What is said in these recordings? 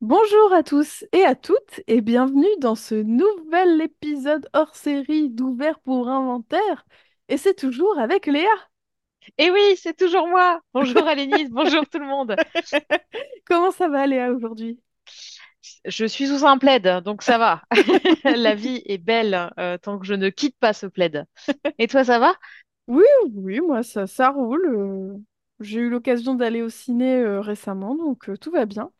Bonjour à tous et à toutes et bienvenue dans ce nouvel épisode hors série d'Ouvert pour Inventaire. Et c'est toujours avec Léa. Et oui, c'est toujours moi. Bonjour Alénis, bonjour tout le monde. Comment ça va Léa aujourd'hui? Je suis sous un plaid, donc ça va. La vie est belle euh, tant que je ne quitte pas ce plaid. Et toi, ça va? Oui, oui, moi ça, ça roule. euh, J'ai eu l'occasion d'aller au ciné euh, récemment, donc tout va bien.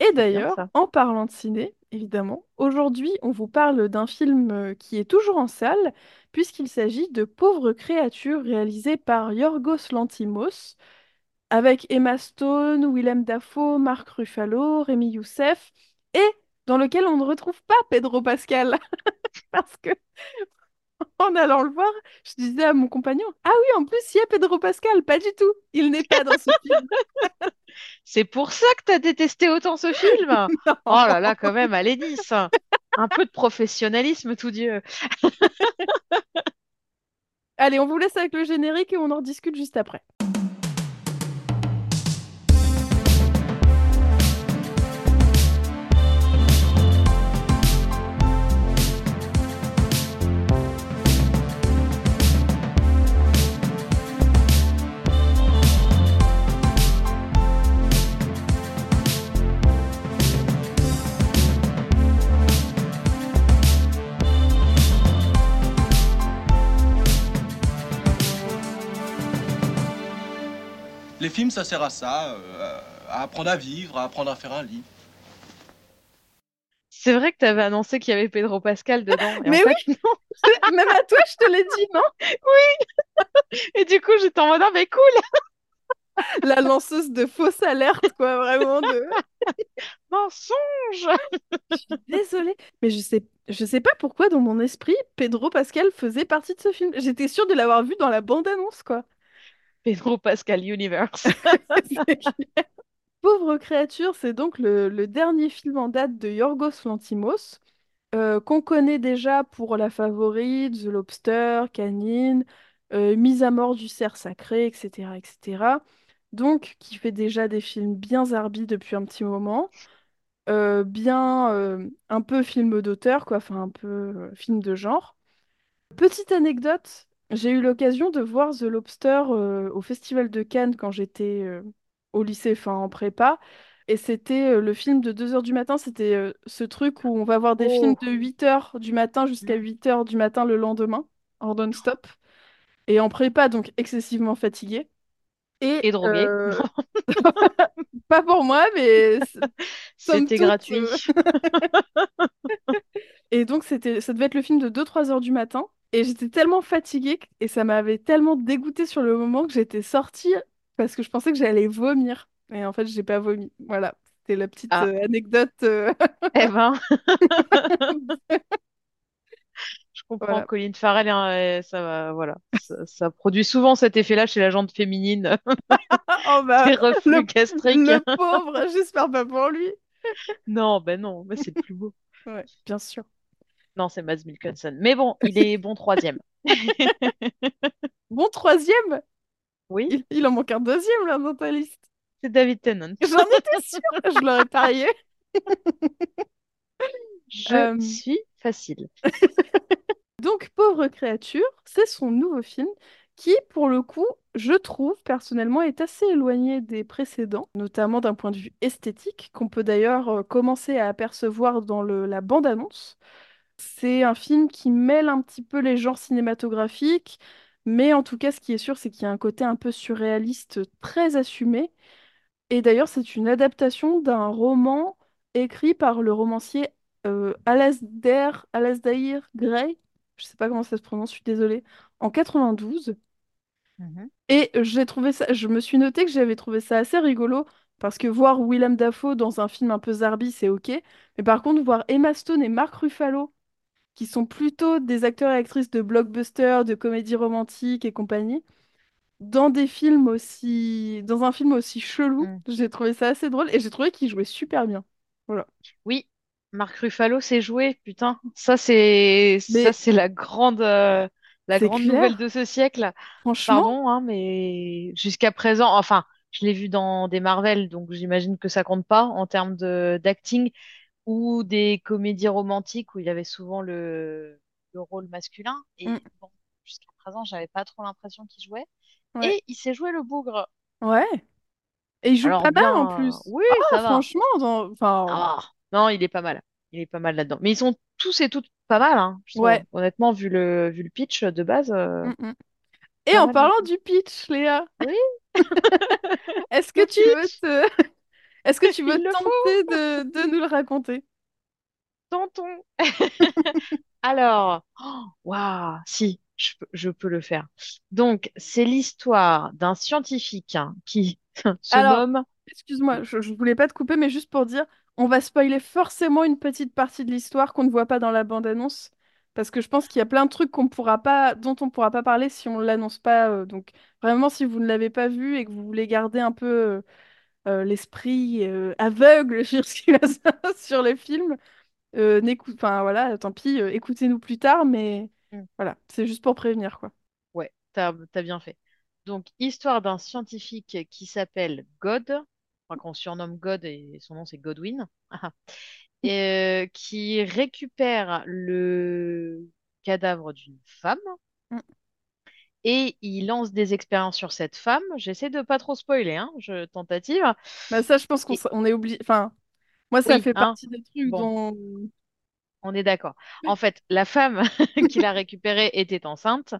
Et d'ailleurs, en parlant de ciné, évidemment, aujourd'hui on vous parle d'un film euh, qui est toujours en salle, puisqu'il s'agit de Pauvres créatures réalisé par Yorgos Lanthimos. avec Emma Stone, Willem Dafoe, Mark Ruffalo, Rémi Youssef, et dans lequel on ne retrouve pas Pedro Pascal. Parce que en allant le voir, je disais à mon compagnon, Ah oui, en plus, il y a Pedro Pascal. Pas du tout. Il n'est pas dans ce film. C'est pour ça que t'as détesté autant ce film? Oh là là, quand même, Alénis. Un peu de professionnalisme, tout Dieu. Allez, on vous laisse avec le générique et on en rediscute juste après. Les films, ça sert à ça, euh, à apprendre à vivre, à apprendre à faire un lit. C'est vrai que t'avais annoncé qu'il y avait Pedro Pascal dedans. Et en Mais fait, oui, même à toi, je te l'ai dit, non? et du coup, j'étais en mode, ah, mais cool, La lanceuse de fausse alerte, quoi, vraiment de... mensonge. Désolée, mais je sais, je sais pas pourquoi dans mon esprit, Pedro Pascal faisait partie de ce film. J'étais sûre de l'avoir vu dans la bande-annonce, quoi. Pedro Pascal Universe. Pauvre créature, c'est donc le, dernier film en date de Yorgos Lanthimos, euh, qu'on connaît déjà pour La Favorite, The Lobster, Canine, euh, Mise à mort du cerf sacré, etc., etc. Donc, qui fait déjà des films bien zarbi depuis un petit moment, euh, bien un peu film d'auteur, quoi, enfin un peu film de genre. Petite anecdote, j'ai eu l'occasion de voir The Lobster euh, au Festival de Cannes quand j'étais euh, au lycée, enfin en prépa. Et c'était euh, le film de deux heures du matin. C'était euh, ce truc où on va voir des films Oh. de huit heures du matin jusqu'à huit heures du matin le lendemain, en non-stop. Et en prépa, donc excessivement fatiguée. Et Et drogué. euh, pas pour moi, mais C'était gratuit. Et donc, c'était, ça devait être le film de deux trois heures du matin. Et j'étais tellement fatiguée et ça m'avait tellement dégoûtée sur le moment que j'étais sortie parce que je pensais que j'allais vomir. Et en fait, j'ai pas vomi. Voilà, c'était la petite Ah, euh, anecdote. euh, eh ben, comprends. Voilà. Colin Farrell, hein, ça va, voilà. Ça, ça produit souvent cet effet-là chez la jante féminine, Oh bah, des reflux le, gastriques. le pauvre, j'espère pas pour lui. Non, ben non, mais c'est le plus beau. Ouais, bien sûr. Non, c'est Mads Mikkelsen. Mais bon, il est bon troisième. Bon, troisième, Oui, il, il en manque un deuxième là dans ta liste. c'est David Tennant. J'en étais sûre, je l'aurais parié. Je Euh, suis facile. Donc, Pauvre créature, c'est son nouveau film qui, pour le coup, je trouve personnellement est assez éloigné des précédents, notamment d'un point de vue esthétique, qu'on peut d'ailleurs euh, commencer à apercevoir dans la bande-annonce. C'est un film qui mêle un petit peu les genres cinématographiques, mais en tout cas, ce qui est sûr, c'est qu'il y a un côté un peu surréaliste très assumé. Et d'ailleurs, c'est une adaptation d'un roman écrit par le romancier euh, Alasdair, Alasdair Gray. Je sais pas comment ça se prononce, je suis désolée. En 92. Mhm. Et j'ai trouvé ça, je me suis noté que j'avais trouvé ça assez rigolo parce que voir Willem Dafoe dans un film un peu zarbi, c'est ok. Mais par contre, voir Emma Stone et Mark Ruffalo, qui sont plutôt des acteurs et actrices de blockbusters, de comédies romantiques et compagnie, dans des films aussi, dans un film aussi chelou, Mm. j'ai trouvé ça assez drôle et j'ai trouvé qu'il jouait super bien. Voilà. Oui, Marc Ruffalo s'est joué, putain. Ça, c'est ça, Mais c'est la grande, euh, la grande nouvelle de ce siècle. franchement, Pardon, hein, mais jusqu'à présent, enfin, Je l'ai vu dans des Marvel, donc j'imagine que ça compte pas en termes de d'acting ou des comédies romantiques où il avait souvent le, le rôle masculin. Mm. Et bon, jusqu'à présent, j'avais pas trop l'impression qu'il jouait. Ouais. Et il s'est joué le bougre. Ouais. Et il joue Alors pas mal en plus. oui, Ah, ça va. franchement, dans- enfin, Ah, non, il est pas mal. Il est pas mal là-dedans. Mais ils sont tous et toutes pas mal, hein, je ouais. Honnêtement, vu le, vu le pitch de base, euh, Mm, mm. Et en mal parlant du pitch, Léa, Oui, est-ce que tu veux te... est-ce que tu veux il tenter de, de nous le raconter? tonton. Alors, oh, waouh, si, je, peux je peux le faire. Donc, c'est l'histoire d'un scientifique hein, qui se Alors, nomme. excuse-moi, je, je voulais pas te couper, mais juste pour dire, on va spoiler forcément une petite partie de l'histoire qu'on ne voit pas dans la bande-annonce, parce que je pense qu'il y a plein de trucs qu'on pourra pas, dont on pourra pas parler si on l'annonce pas. euh, donc, vraiment, si vous ne l'avez pas vu et que vous voulez garder un peu euh, euh, l'esprit euh, aveugle sur sur les films, enfin voilà, tant pis, écoutez-nous plus tard, mais Hmm, voilà, c'est juste pour prévenir, quoi. Ouais, t'as, t'as bien fait. Donc, histoire d'un scientifique qui s'appelle God, enfin, qu'on surnomme God et son nom c'est Godwin, et, euh, qui récupère le cadavre d'une femme Mm. et il lance des expériences sur cette femme. J'essaie de pas trop spoiler, hein, je tentative. Bah ça, je pense qu'on Et s- on est obligé, enfin, moi, ça oui, fait hein, partie des trucs bon, dont... on est d'accord. En fait, la femme qu'il a récupérée était enceinte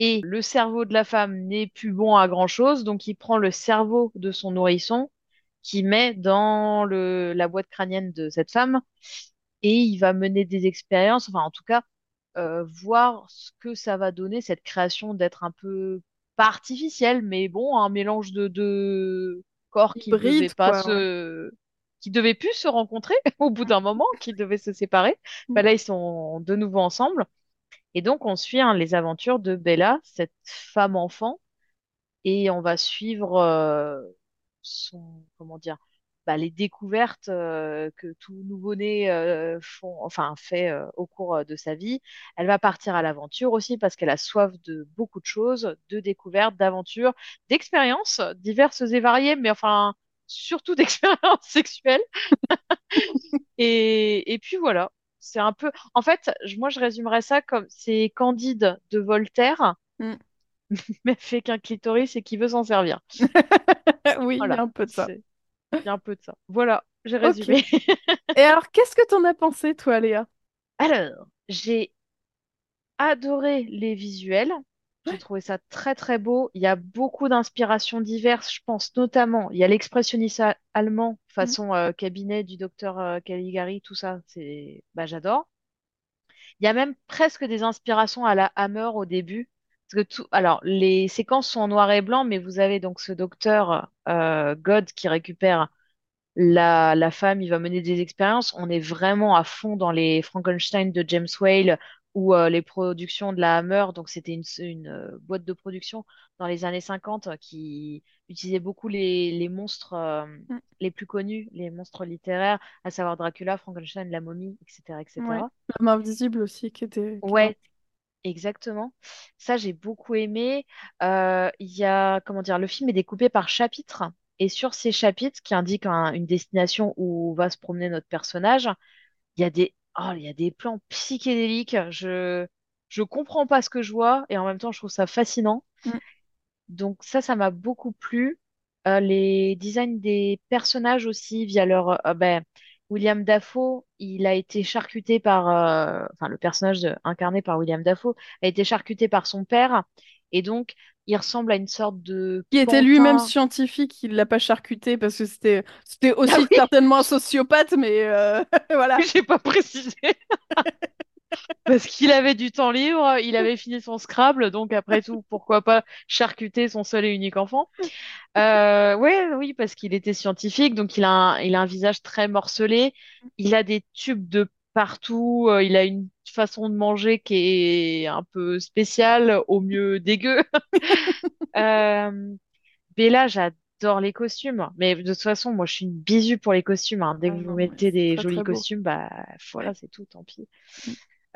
et le cerveau de la femme n'est plus bon à grand-chose, donc il prend le cerveau de son nourrisson qu'il met dans le, la boîte crânienne de cette femme et il va mener des expériences, enfin en tout cas euh, voir ce que ça va donner cette création d'être un peu pas artificielle, mais bon, un mélange de deux corps qui devaient hybride, pas quoi, ouais. se qui devaient plus se rencontrer au bout d'un moment, qui devaient se séparer. Mm. Ben là, ils sont de nouveau ensemble. Et donc, on suit hein, les aventures de Bella, cette femme enfant, et on va suivre euh, son, comment dire, bah, les découvertes euh, que tout nouveau-né euh, font, enfin, fait euh, au cours de sa vie. Elle va partir à l'aventure aussi parce qu'elle a soif de beaucoup de choses, de découvertes, d'aventures, d'expériences diverses et variées, mais enfin, surtout d'expériences sexuelles. Et, et puis voilà. C'est un peu. En fait, moi, je résumerais ça comme c'est Candide de Voltaire, Mm. mais avec un clitoris et qui veut s'en servir. Oui, il y a un peu de ça. Il y a un peu de ça. Voilà, j'ai résumé. Et alors, qu'est-ce que t'en as pensé, toi, Léa? Alors, j'ai adoré les visuels. J'ai trouvé ça très très beau. Il y a beaucoup d'inspirations diverses. Je pense notamment, il y a l'expressionnisme allemand Mm. façon euh, cabinet du docteur euh, Caligari, tout ça. C'est, bah, j'adore. Il y a même presque des inspirations à la Hammer au début. Parce que tout, alors, les séquences sont en noir et blanc, mais vous avez donc ce docteur euh, God qui récupère la, la femme, il va mener des expériences. On est vraiment à fond dans les Frankenstein de James Whale ou euh, les productions de la Hammer. Donc, c'était une, une euh, boîte de production dans les années 50 euh, qui utilisait beaucoup les, les monstres euh, Mm. les plus connus, les monstres littéraires, à savoir Dracula, Frankenstein, la momie, etc., Ouais. etc. La aussi, qui était... qui était- Ouais, exactement. Ça, j'ai beaucoup aimé. Euh, Il y a, comment dire, le film est découpé par chapitres. Et sur ces chapitres qui indiquent un- une destination où va se promener notre personnage, il y a des, oh, il y a des plans psychédéliques. Je, je comprends pas ce que je vois et en même temps, je trouve ça fascinant. Mm. Donc ça, ça m'a beaucoup plu. Euh, les designs des personnages aussi, via leur... euh, ben, William Dafoe, il a été charcuté par... euh, enfin, le personnage de- incarné par William Dafoe a été charcuté par son père. Et donc, il ressemble à une sorte de Qui était lui-même scientifique, il l'a pas charcuté parce que c'était c'était Ah aussi oui, certainement un sociopathe, mais euh, voilà. j'ai pas précisé. Parce qu'il avait du temps libre, il avait fini son Scrabble, donc après tout, pourquoi pas charcuter son seul et unique enfant. Euh, ouais, oui, parce qu'il était scientifique, donc il a un, il a un visage très morcelé, il a des tubes de partout, euh, il a une façon de manger qui est un peu spéciale, au mieux dégueu. Euh, Bella, j'adore les costumes, mais de toute façon, moi je suis une bisu pour les costumes. hein. Dès Ah que vous non, mettez c'est des très jolis très beau. costumes, bah voilà, c'est tout, tant pis.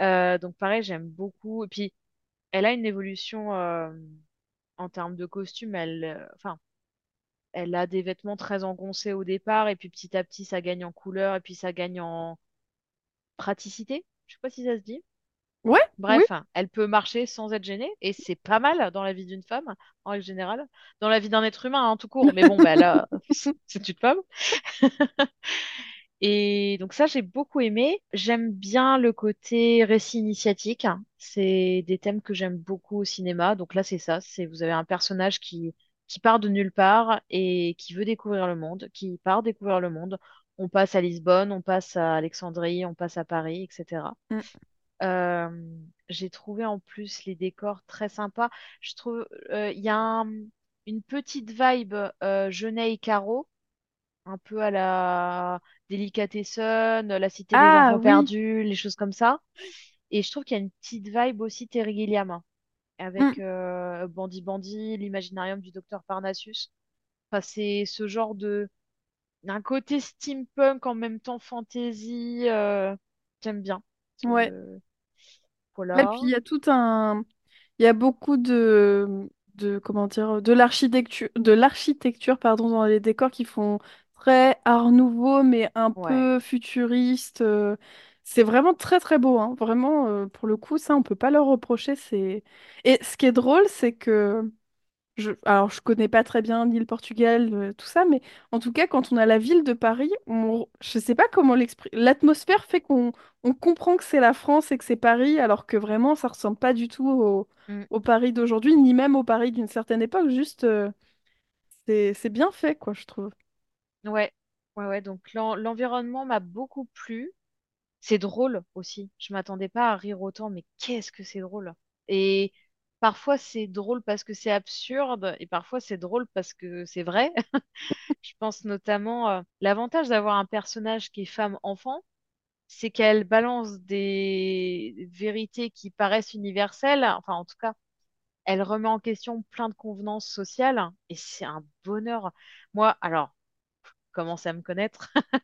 Euh, donc pareil, j'aime beaucoup. Et puis, elle a une évolution euh, en termes de costume. Elle, euh, enfin, elle a des vêtements très engoncés au départ, et puis petit à petit, ça gagne en couleur, et puis ça gagne en praticité. Je sais pas si ça se dit. Ouais, oui, Bref, hein, elle peut marcher sans être gênée, et c'est pas mal dans la vie d'une femme, en règle générale. Dans la vie d'un être humain, en tout court. Mais bon, bah là, c'est une femme. Et donc ça, j'ai beaucoup aimé. J'aime bien le côté récit initiatique. C'est des thèmes que j'aime beaucoup au cinéma. Donc là, c'est ça. C'est vous avez un personnage qui qui part de nulle part et qui veut découvrir le monde, qui part découvrir le monde. On passe à Lisbonne, on passe à Alexandrie, on passe à Paris, etc. Mm. Euh, j'ai trouvé en plus les décors très sympas. Je trouve euh, il y a un- une petite vibe euh, Jeunet et Caro un peu à la Delicatessen, la Cité des Ah Enfants oui. Perdus, les choses comme ça. Et je trouve qu'il y a une petite vibe aussi Terry Gilliam, hein, avec Mm. euh, Bandy Bandy, l'Imaginarium du Docteur Parnassus. Enfin, c'est ce genre de... Un côté steampunk en même temps fantasy. euh, J'aime bien. Ouais. Ce- Et puis Voilà. il y a tout un, il y a beaucoup de, de comment dire, de l'architecture, de l'architecture pardon dans les décors qui font très Art Nouveau mais un Ouais. peu futuriste. euh, C'est vraiment très très beau, hein. Vraiment, euh, pour le coup, ça on peut pas leur reprocher. C'est et ce qui est drôle, c'est que Je, alors, je connais pas très bien ni le Portugal, euh, tout ça, mais en tout cas, quand on a la ville de Paris, on, je sais pas comment l'exprimer. L'atmosphère fait qu'on on comprend que c'est la France et que c'est Paris, alors que vraiment, ça ressemble pas du tout au, Mm. au Paris d'aujourd'hui, ni même au Paris d'une certaine époque. Juste, euh, c'est, c'est bien fait, quoi, je trouve. Ouais. Ouais, ouais. Donc l'en- l'environnement m'a beaucoup plu. C'est drôle aussi. Je m'attendais pas à rire autant, mais qu'est-ce que c'est drôle. Et parfois c'est drôle parce que c'est absurde, et parfois c'est drôle parce que c'est vrai. Je pense notamment, euh, l'avantage d'avoir un personnage qui est femme-enfant, c'est qu'elle balance des vérités qui paraissent universelles. Enfin, en tout cas, elle remet en question plein de convenances sociales, et c'est un bonheur. Moi, alors, commencez à me connaître.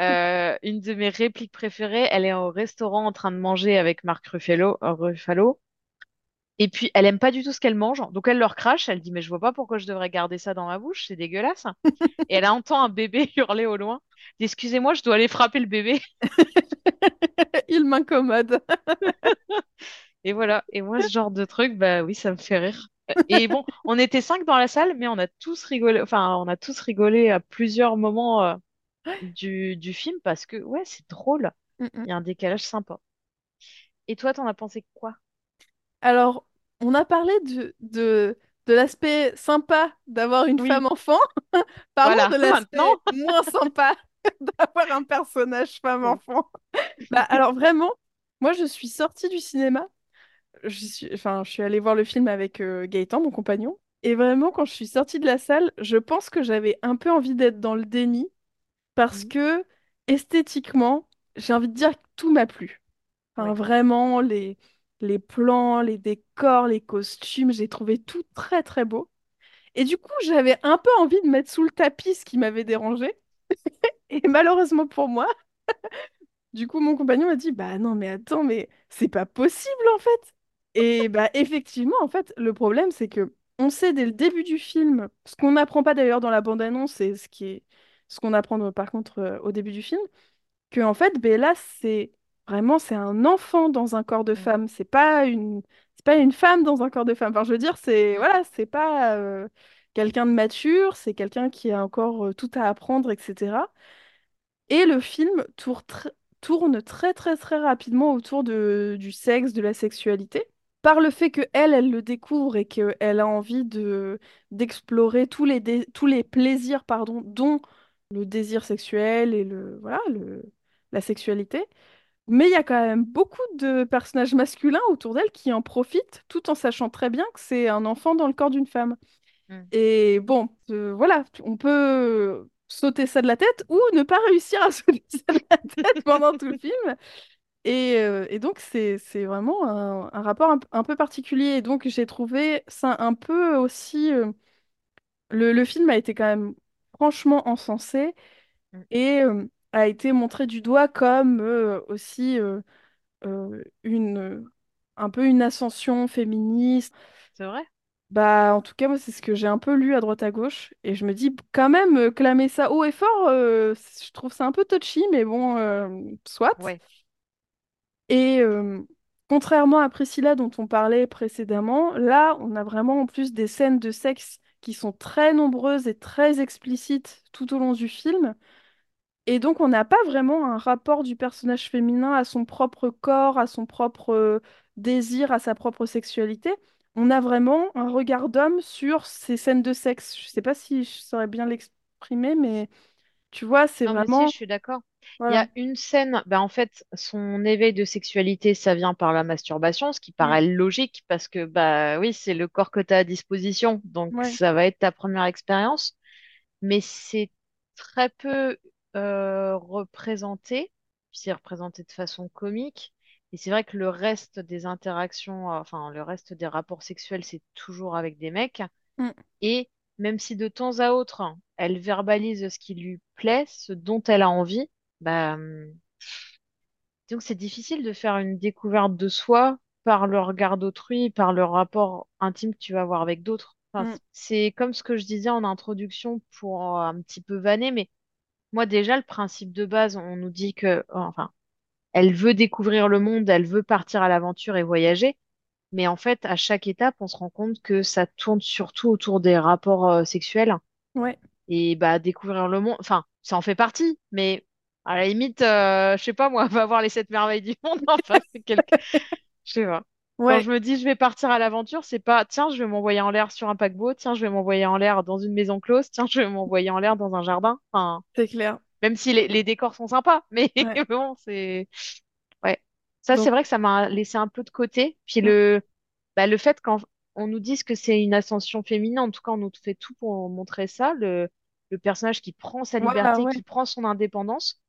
Euh, une de mes répliques préférées, elle est au restaurant en train de manger avec Marc Ruffalo, Ruffalo. Et puis, elle aime pas du tout ce qu'elle mange. Donc, elle leur crache. Elle dit, mais je vois pas pourquoi je devrais garder ça dans ma bouche. C'est dégueulasse. Et elle entend un bébé hurler au loin. Excusez-moi, je dois aller frapper le bébé. Il m'incommode. Et voilà. Et moi, ce genre de truc, bah oui, ça me fait rire. Et bon, on était cinq dans la salle, mais on a tous rigolé. Enfin, on a tous rigolé à plusieurs moments, euh, du, du film parce que, ouais, c'est drôle. Mm, mm. Il y a un décalage sympa. Et toi, t'en as pensé quoi? Alors, on a parlé de, de, de l'aspect sympa d'avoir une Oui, femme enfant. Parlons voilà, de maintenant. l'aspect moins sympa d'avoir un personnage Oui. femme-enfant. Bah, alors vraiment, moi je suis sortie du cinéma, suis, enfin, je suis allée voir le film avec euh, Gaëtan, mon compagnon, et vraiment quand je suis sortie de la salle, je pense que j'avais un peu envie d'être dans le déni, parce Mhm. que esthétiquement, j'ai envie de dire que tout m'a plu. Enfin, vraiment, les, les plans, les décors, les costumes, j'ai trouvé tout très très beau. Et du coup, j'avais un peu envie de mettre sous le tapis ce qui m'avait dérangé. Et malheureusement pour moi, Du coup, mon compagnon m'a dit, bah non, mais attends, mais c'est pas possible en fait. Et bah effectivement, en fait, le problème, c'est que on sait dès le début du film, ce qu'on n'apprend pas d'ailleurs dans la bande-annonce, et ce qui est ce qu'on apprend euh, par contre euh, au début du film, que en fait, Bella, c'est vraiment c'est un enfant dans un corps de Mm. femme. C'est pas une c'est pas une femme dans un corps de femme. Enfin, je veux dire, c'est voilà, c'est pas euh, quelqu'un de mature, c'est quelqu'un qui a encore euh, tout à apprendre, etc. Et le film tour- tr- tourne très très très rapidement autour de, du sexe, de la sexualité. Par le fait que elle, elle le découvre et qu'elle a envie de d'explorer tous les, dé- tous les plaisirs, pardon, dont le désir sexuel et le, voilà, le, la sexualité. Mais il y a quand même beaucoup de personnages masculins autour d'elle qui en profitent, tout en sachant très bien que c'est un enfant dans le corps d'une femme. Mm. Et bon, euh, voilà, on peut sauter ça de la tête ou ne pas réussir à sauter ça de la tête pendant tout le film. Et, euh, et donc, c'est, c'est vraiment un, un rapport un, un peu particulier. Et donc, j'ai trouvé ça un peu aussi... euh, le, le film a été quand même franchement encensé Mm. et euh, a été montré du doigt comme euh, aussi euh, euh, une, un peu une ascension féministe. C'est vrai? Bah, en tout cas, moi, c'est ce que j'ai un peu lu à droite à gauche. Et je me dis, quand même, euh, clamer ça haut et fort, euh, c- je trouve ça un peu touchy, mais bon, euh, soit. Ouais. Et euh, contrairement à Priscilla, dont on parlait précédemment, là, on a vraiment en plus des scènes de sexe qui sont très nombreuses et très explicites tout au long du film. Et donc, on n'a pas vraiment un rapport du personnage féminin à son propre corps, à son propre euh, désir, à sa propre sexualité. On a vraiment un regard d'homme sur ces scènes de sexe. Je sais pas si je saurais bien l'exprimer, mais tu vois, c'est Non, mais si, je vraiment... suis d'accord. Il y a une scène, bah en fait, son éveil de sexualité, ça vient par la masturbation, ce qui Mm. paraît logique parce que, bah oui, c'est le corps que tu as à disposition, donc Ouais. ça va être ta première expérience. Mais c'est très peu euh, représenté, puis c'est représenté de façon comique. Et c'est vrai que le reste des interactions, euh, enfin, le reste des rapports sexuels, c'est toujours avec des mecs. Mm. Et même si de temps à autre, elle verbalise ce qui lui plaît, ce dont elle a envie, bah, hum, donc c'est difficile de faire une découverte de soi par le regard d'autrui, par le rapport intime que tu vas avoir avec d'autres. Enfin, Mm. c'est comme ce que je disais en introduction pour un petit peu vanner, mais moi déjà le principe de base, on nous dit que, enfin, elle veut découvrir le monde, elle veut partir à l'aventure et voyager. Mais en fait, à chaque étape, on se rend compte que ça tourne surtout autour des rapports euh, sexuels. Ouais. Et bah, découvrir le monde, enfin, ça en fait partie, mais à la limite, euh, je sais pas, moi, va voir les sept merveilles du monde. Enfin, quelque... Je sais pas. Quand je me dis je vais partir à l'aventure, c'est pas tiens, je vais m'envoyer en l'air sur un paquebot, tiens, je vais m'envoyer en l'air dans une maison close, tiens, je vais m'envoyer en l'air dans un jardin. Enfin, C'est clair. même si les, les décors sont sympas, mais Ouais. bon, c'est. Ouais. Ça, c'est vrai que ça m'a laissé un peu de côté. Puis mm. le, bah, le fait qu'on on nous dise que c'est une ascension féminine, en tout cas, on nous fait tout pour montrer ça. Le, le personnage qui prend sa liberté, qui prend son indépendance.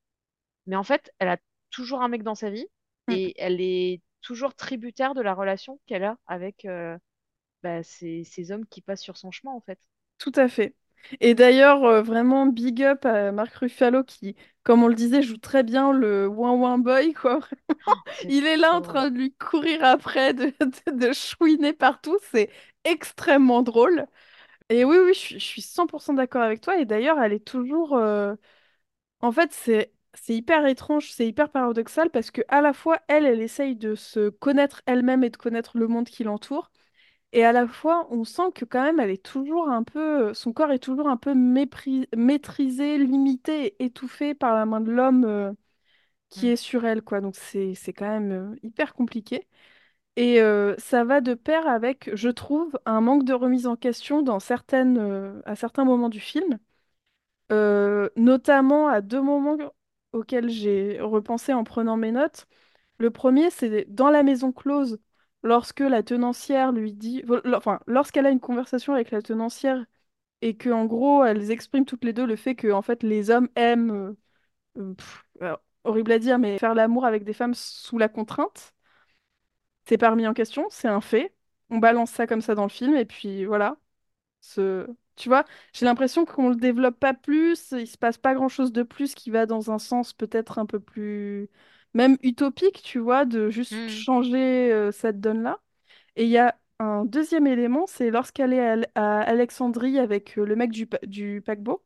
Mais en fait, elle a toujours un mec dans sa vie Mm. et elle est toujours tributaire de la relation qu'elle a avec euh, bah, ces, ces hommes qui passent sur son chemin, en fait. Tout à fait. Et d'ailleurs, euh, vraiment big up à Marc Ruffalo qui, comme on le disait, joue très bien le ouin ouin boy, quoi. C'est Il est là en trop train de lui courir après, de, de, de chouiner partout. C'est extrêmement drôle. Et oui, oui, je suis, je suis 100% d'accord avec toi. Et d'ailleurs, elle est toujours... euh, En fait, c'est... C'est hyper étrange, c'est hyper paradoxal parce que à la fois elle, elle essaye de se connaître elle-même et de connaître le monde qui l'entoure, et à la fois, on sent que quand même, elle est toujours un peu, son corps est toujours un peu mépris- maîtrisé, limité, et étouffé par la main de l'homme euh, qui Mm. est sur elle, quoi. Donc c'est c'est quand même euh, hyper compliqué. Et euh, ça va de pair avec, je trouve, un manque de remise en question dans certaines, à certains moments du film, Euh, notamment à deux moments auxquels j'ai repensé en prenant mes notes. Le premier, c'est dans la maison close, lorsque la tenancière lui dit, enfin, lorsqu'elle a une conversation avec la tenancière et que en gros, elles expriment toutes les deux le fait que en fait, les hommes aiment, euh, euh, horrible à dire, mais faire l'amour avec des femmes sous la contrainte, c'est pas remis en question, c'est un fait. On balance ça comme ça dans le film et puis voilà. Ce... Tu vois, j'ai l'impression qu'on le développe pas plus, il se passe pas grand-chose de plus qui va dans un sens peut-être un peu plus même utopique, tu vois, de juste Mm. changer euh, cette donne-là. Et il y a un deuxième élément, c'est lorsqu'elle est à, Al- à Alexandrie avec euh, le mec du, pa- du paquebot,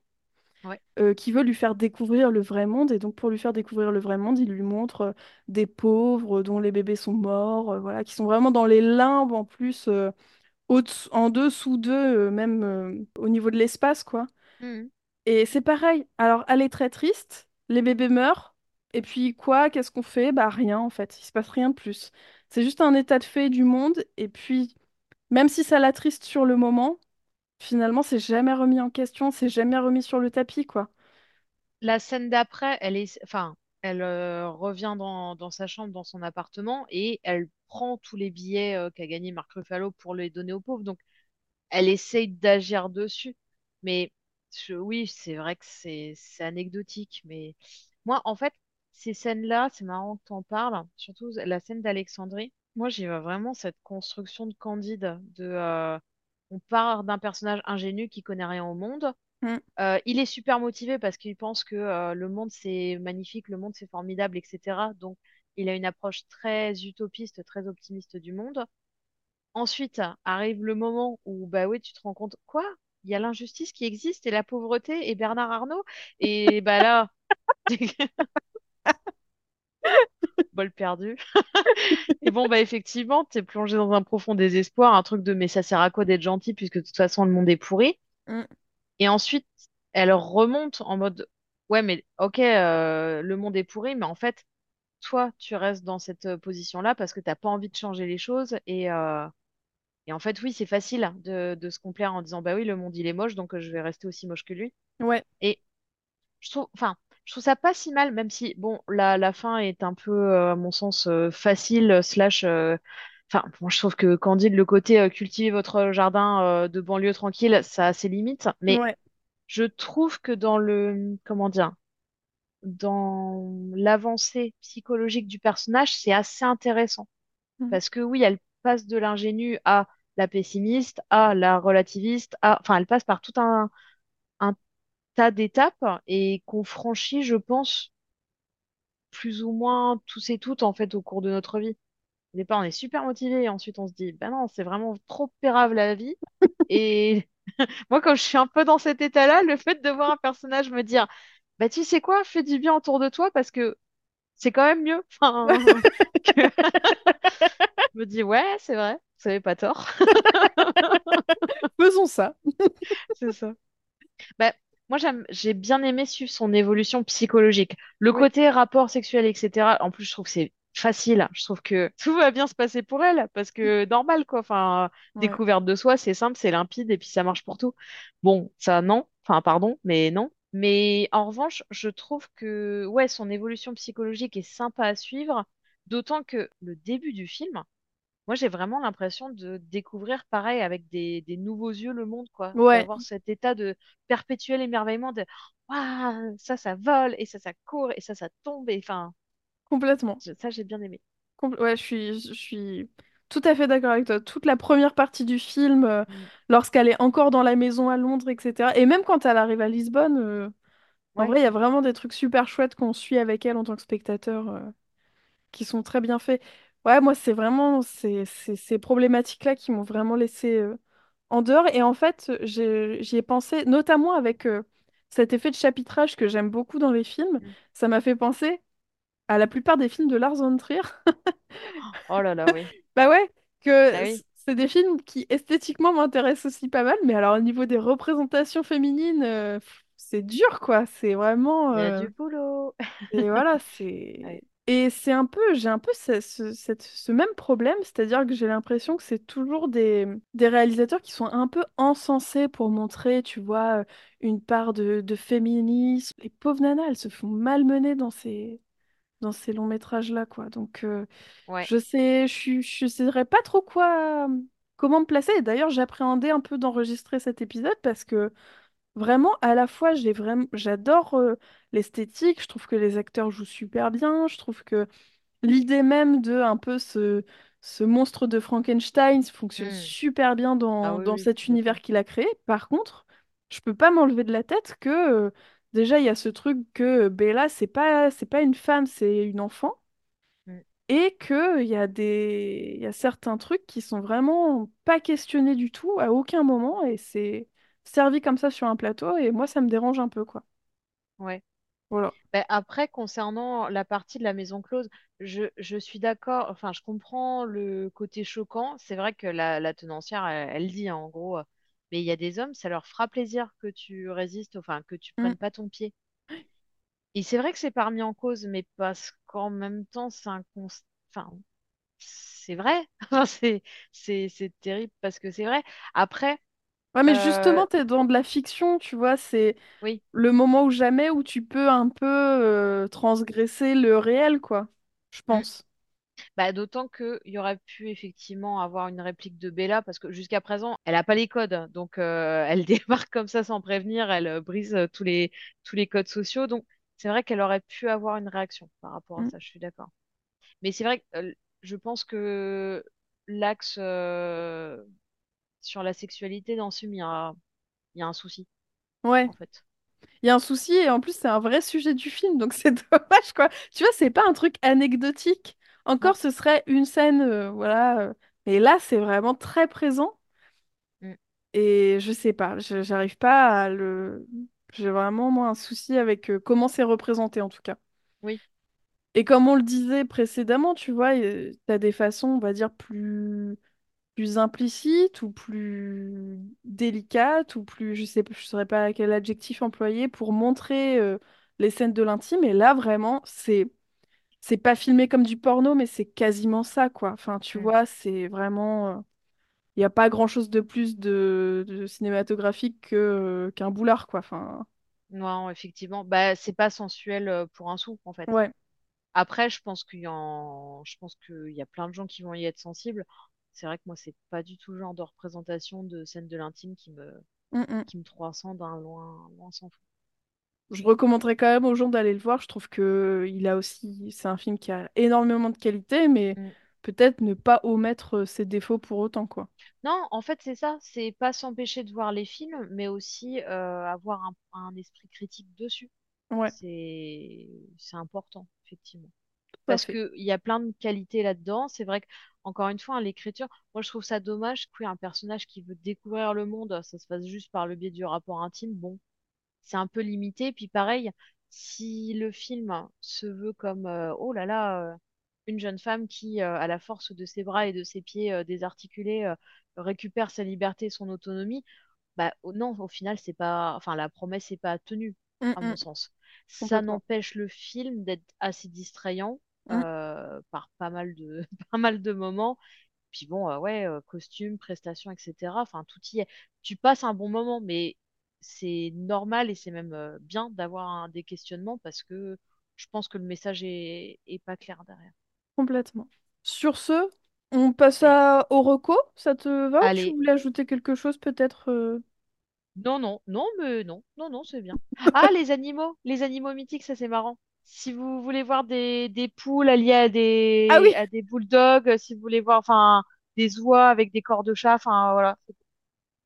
Ouais. euh, qui veut lui faire découvrir le vrai monde. Et donc pour lui faire découvrir le vrai monde, il lui montre euh, des pauvres dont les bébés sont morts, euh, voilà, qui sont vraiment dans les limbes en plus. euh, au en dessous d'eux, euh, même euh, au niveau de l'espace, quoi. Mm. Et c'est pareil. Alors, elle est très triste, les bébés meurent, et puis quoi, qu'est-ce qu'on fait? Bah rien, en fait. Il se passe rien de plus. C'est juste un état de fait du monde, et puis, même si ça l'attriste sur le moment, finalement, c'est jamais remis en question, c'est jamais remis sur le tapis, quoi. La scène d'après, elle est, enfin, elle euh, revient dans, sa chambre, dans son appartement, et elle prend tous les billets euh, qu'a gagné Marc Ruffalo pour les donner aux pauvres. Donc, elle essaye d'agir dessus. Mais oui, c'est vrai que c'est anecdotique. Mais moi, en fait, ces scènes-là, c'est marrant que tu en parles, surtout la scène d'Alexandrie. Moi, j'y vois vraiment cette construction de Candide, de euh, on part d'un personnage ingénu qui connaît rien au monde. Mm. Euh, il est super motivé parce qu'il pense que euh, le monde c'est magnifique, le monde c'est formidable, etc. Donc, il a une approche très utopiste, très optimiste du monde. ensuite arrive le moment où, bah oui, tu te rends compte, quoi? Il y a l'injustice qui existe et la pauvreté et Bernard Arnault? Et bah là, bol perdu. Et bon, bah effectivement, t'es plongé dans un profond désespoir, un truc de mais ça sert à quoi d'être gentil puisque de toute façon le monde est pourri? Mm. Et ensuite, elle remonte en mode, ouais, mais ok, euh, le monde est pourri, mais en fait, toi, tu restes dans cette euh, position-là parce que t'as pas envie de changer les choses. Et, euh, et en fait, oui, c'est facile de, de se complaire en disant, bah oui, le monde il est moche, donc euh, je vais rester aussi moche que lui. Ouais, Et je trouve, enfin, je trouve ça pas si mal, même si, bon, la, la fin est un peu, à mon sens, facile, slash, enfin, bon, je trouve que Candide, le côté euh, cultiver votre jardin euh, de banlieue tranquille, ça a ses limites, mais ouais, je trouve que dans le, comment dire, dans l'avancée psychologique du personnage, c'est assez intéressant. Mm. Parce que oui, elle passe de l'ingénue à la pessimiste, à la relativiste, à, enfin, elle passe par tout un, un tas d'étapes et qu'on franchit, je pense, plus ou moins tous et toutes, en fait, au cours de notre vie. Au départ, on est super motivé et ensuite on se dit, bah non, c'est vraiment trop pérave la vie. Et moi, quand je suis un peu dans cet état-là, le fait de voir un personnage me dire, bah tu sais quoi, fais du bien autour de toi parce que c'est quand même mieux. Enfin, que... je me dis, ouais, c'est vrai, vous avez pas tort. faisons ça. C'est ça. Bah, moi, j'aime, j'ai bien aimé suivre son évolution psychologique. Le Oui, côté rapport sexuel, etc. En plus, je trouve que c'est facile. Je trouve que tout va bien se passer pour elle parce que normal, quoi. Enfin, ouais, découverte de soi, c'est simple, c'est limpide et puis ça marche pour tout. Bon, ça, non. Enfin, pardon, mais non. Mais en revanche, je trouve que, ouais, son évolution psychologique est sympa à suivre. D'autant que le début du film, moi, j'ai vraiment l'impression de découvrir, pareil, avec des, des nouveaux yeux, le monde, quoi. ouais, D'avoir cet état de perpétuel émerveillement de Waouh, ça, ça vole, et ça, ça court, et ça, ça tombe, et enfin, complètement. je- ça, j'ai bien aimé. Compl- ouais, je suis, je suis tout à fait d'accord avec toi. Toute la première partie du film, euh, Mm. lorsqu'elle est encore dans la maison à Londres, etc. Et même quand elle arrive à Lisbonne, euh, en vrai, il y a vraiment des trucs super chouettes qu'on suit avec elle en tant que spectateur. euh, qui sont très bien faits. Ouais, moi, c'est vraiment ces, ces, ces problématiques-là qui m'ont vraiment laissé en dehors. Et en fait, j'y ai pensé, notamment avec cet effet de chapitrage que j'aime beaucoup dans les films. Mm. Ça m'a fait penser à la plupart des films de Lars von Trier. Oh là là, oui. Bah ouais, Bah que oui, c'est des films qui esthétiquement m'intéressent aussi pas mal, mais alors au niveau des représentations féminines, euh, c'est dur, quoi. C'est vraiment... il y a euh, du boulot. Et voilà, Ouais. c'est... Et c'est un peu, j'ai un peu ce, ce- cette- ce même problème, c'est-à-dire que j'ai l'impression que c'est toujours des, des réalisateurs qui sont un peu encensés pour montrer, tu vois, une part de, de féminisme. Les pauvres nanas, elles se font malmener dans ces, dans ces longs métrages-là, quoi. Donc, euh, Ouais. je sais, je, je saurais pas trop quoi, comment me placer. Et D'ailleurs, j'appréhendais un peu d'enregistrer cet épisode parce que Vraiment, à la fois, j'ai vraiment, j'adore euh, l'esthétique, je trouve que les acteurs jouent super bien, je trouve que l'idée même de un peu ce, ce monstre de Frankenstein fonctionne Mm. super bien Ah dans, oui, dans oui, cet univers qu'il a créé. Par contre, je peux pas m'enlever de la tête que euh, déjà il y a ce truc que Bella, c'est pas, c'est pas une femme, c'est une enfant. Mm. Et qu'il y a des... il y a certains trucs qui sont vraiment pas questionnés du tout à aucun moment et c'est servi comme ça sur un plateau et moi ça me dérange un peu quoi. Ouais. Voilà. Ben, après, concernant la partie de la maison close, je, je suis d'accord, enfin, je comprends le côté choquant. C'est vrai que la, la tenancière, elle, elle dit, hein, en gros, mais il y a des hommes, ça leur fera plaisir que tu résistes, enfin, que tu Mm. prennes pas ton pied. Et c'est vrai que c'est pas remis en cause, mais parce qu'en même temps, c'est un cons- enfin, c'est vrai. C'est, terrible parce que c'est vrai. Après, Ouais mais euh, justement t'es dans de la fiction, tu vois, c'est oui. le moment ou jamais où tu peux un peu euh, transgresser le réel quoi, je pense. Bah, d'autant qu'il y aurait pu effectivement avoir une réplique de Bella, parce que jusqu'à présent, elle n'a pas les codes. Donc, euh, elle débarque comme ça sans prévenir, elle euh, brise euh, tous les, tous les codes sociaux. Donc, c'est vrai qu'elle aurait pu avoir une réaction par rapport à Mm. ça, je suis d'accord. Mais c'est vrai que euh, je pense que l'axe euh, sur la sexualité dans ce film, il y a, y a un souci, Ouais. en fait. Il y a un souci et en plus c'est un vrai sujet du film, donc c'est dommage quoi. Tu vois, c'est pas un truc anecdotique. Encore, ce serait une scène, euh, voilà, euh, Et là, c'est vraiment très présent. Mm. Et je sais pas, je- j'arrive pas à le. J'ai vraiment, moi, un souci avec euh, comment c'est représenté, en tout cas. Oui. Et comme on le disait précédemment, tu vois, tu as des façons, on va dire, plus, plus implicites ou plus délicates ou plus, je sais, je saurais pas quel adjectif employer pour montrer euh, les scènes de l'intime. Et là, vraiment, c'est, c'est pas filmé comme du porno, mais c'est quasiment ça, quoi. Enfin, tu Mm. vois, c'est vraiment, il n'y a pas grand-chose de plus de, de cinématographique que, euh, qu'un boulard, quoi. Enfin, Non, effectivement. Bah, c'est pas sensuel euh, pour un sou, en fait. ouais. Après, je pense qu'il y en... je pense qu'il y a plein de gens qui vont y être sensibles. C'est vrai que moi, c'est pas du tout le genre de représentation de scène de l'intime qui me, Mm, mm. qui me transcende d'un loin, loin s'en fout. Je recommanderais quand même aux gens d'aller le voir. Je trouve que il a aussi, c'est un film qui a énormément de qualité, mais Mm. peut-être ne pas omettre euh, ses défauts pour autant, quoi. Non, en fait, c'est ça. C'est pas s'empêcher de voir les films, mais aussi euh, avoir un, un esprit critique dessus. Ouais, C'est, c'est important, effectivement. tout Parce qu'il y a plein de qualités là-dedans. C'est vrai que, encore une fois, hein, l'écriture, moi, je trouve ça dommage qu'un personnage qui veut découvrir le monde, ça se fasse juste par le biais du rapport intime. Bon, c'est un peu limité. Puis pareil, si le film se veut comme euh, oh là là, euh, une jeune femme qui, euh, à la force de ses bras et de ses pieds désarticulés, récupère sa liberté et son autonomie, bah non, au final, c'est pas, enfin, la promesse n'est pas tenue, Mm, à mon mm, sens. Ça n'empêche le film d'être assez distrayant Mm, euh, par pas mal de, pas mal de moments. Puis bon, ouais, costumes, prestations, etc. Enfin, tout y est. Tu passes un bon moment, mais c'est normal et c'est même euh, bien d'avoir un- des questionnements parce que je pense que le message est, est pas clair derrière. complètement. Sur ce, on passe Allez, à au reco, ça te va? Ou tu allez. voulais ajouter quelque chose peut-être euh? Non, non, non, mais non, non, non, c'est bien. Ah, les animaux, les animaux mythiques, ça c'est marrant. Si vous voulez voir des, des poules alliées à Ah des, oui, à des bulldogs, si vous voulez voir, enfin, des oies avec des corps de chat, enfin, voilà.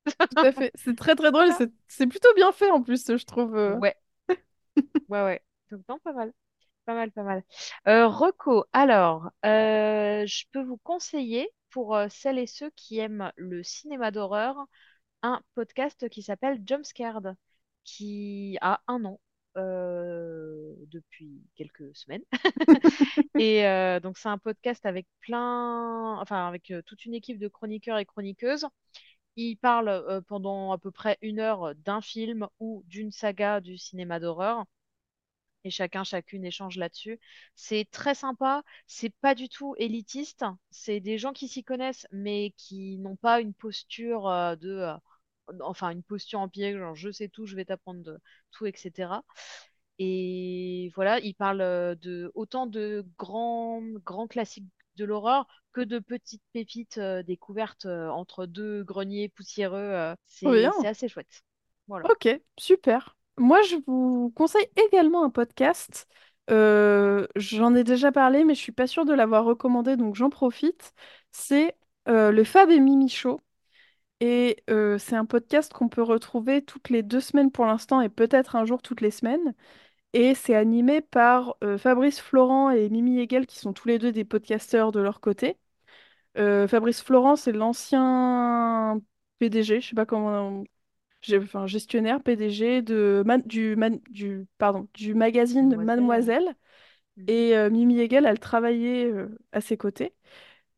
Tout à fait. C'est très très drôle, c'est plutôt bien fait en plus, je trouve. euh. Ouais, ouais, ouais. Donc, non, pas mal. Pas mal, pas mal. Euh, reco, alors, euh, je peux vous conseiller, pour euh, celles et ceux qui aiment le cinéma d'horreur, un podcast qui s'appelle Jumpscared, qui a un an euh, depuis quelques semaines. Et euh, donc, c'est un podcast avec plein, enfin, avec toute une équipe de chroniqueurs et chroniqueuses. Ils parlent euh, pendant à peu près une heure d'un film ou d'une saga du cinéma d'horreur et chacun, chacune échange là-dessus. C'est très sympa, c'est pas du tout élitiste, c'est des gens qui s'y connaissent, mais qui n'ont pas une posture euh, de, euh, enfin une posture genre je sais tout, je vais t'apprendre de tout, etc. Et voilà, ils parlent euh, de autant de grands, grands classiques de l'horreur que de petites pépites euh, découvertes euh, entre deux greniers poussiéreux. euh, Trop c'est, assez chouette. Voilà. Ok, super. Moi, je vous conseille également un podcast. J'en ai déjà parlé, mais je suis pas sûre de l'avoir recommandé, donc j'en profite. C'est le Fab et Mimi Show. Et c'est un podcast qu'on peut retrouver toutes les deux semaines pour l'instant, et peut-être un jour toutes les semaines. Et c'est animé par euh, Fabrice Florent et Mimi Hegel, qui sont tous les deux des podcasteurs de leur côté. Euh, Fabrice Florent, c'est l'ancien PDG, je sais pas comment j'ai- enfin, gestionnaire PDG de Man- du, Man- du, pardon, du magazine Mademoiselle. Mademoiselle. Mhm. Et euh, Mimi Hegel, elle travaillait euh, à ses côtés.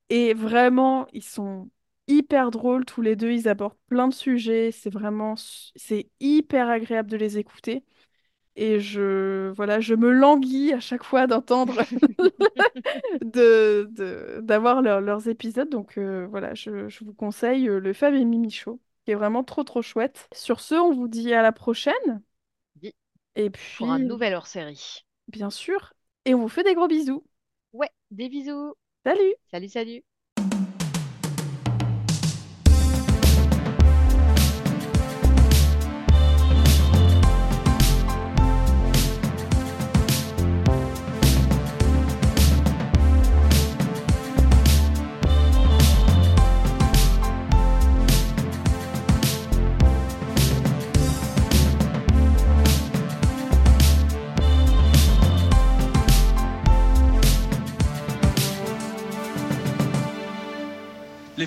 Et vraiment, ils sont hyper drôles tous les deux. Ils abordent plein de sujets. C'est vraiment, su- c'est hyper agréable de les écouter. Et je, voilà, je me languis à chaque fois d'entendre, de, d'avoir leur- leurs épisodes. Donc euh, voilà, je, je vous conseille euh, le Fab et Mimi Show, qui est vraiment trop trop chouette. Sur ce, on vous dit à la prochaine. Et pour un puis, nouvel hors-série. bien sûr, et on vous fait des gros bisous. Ouais, des bisous. Salut! Salut, salut.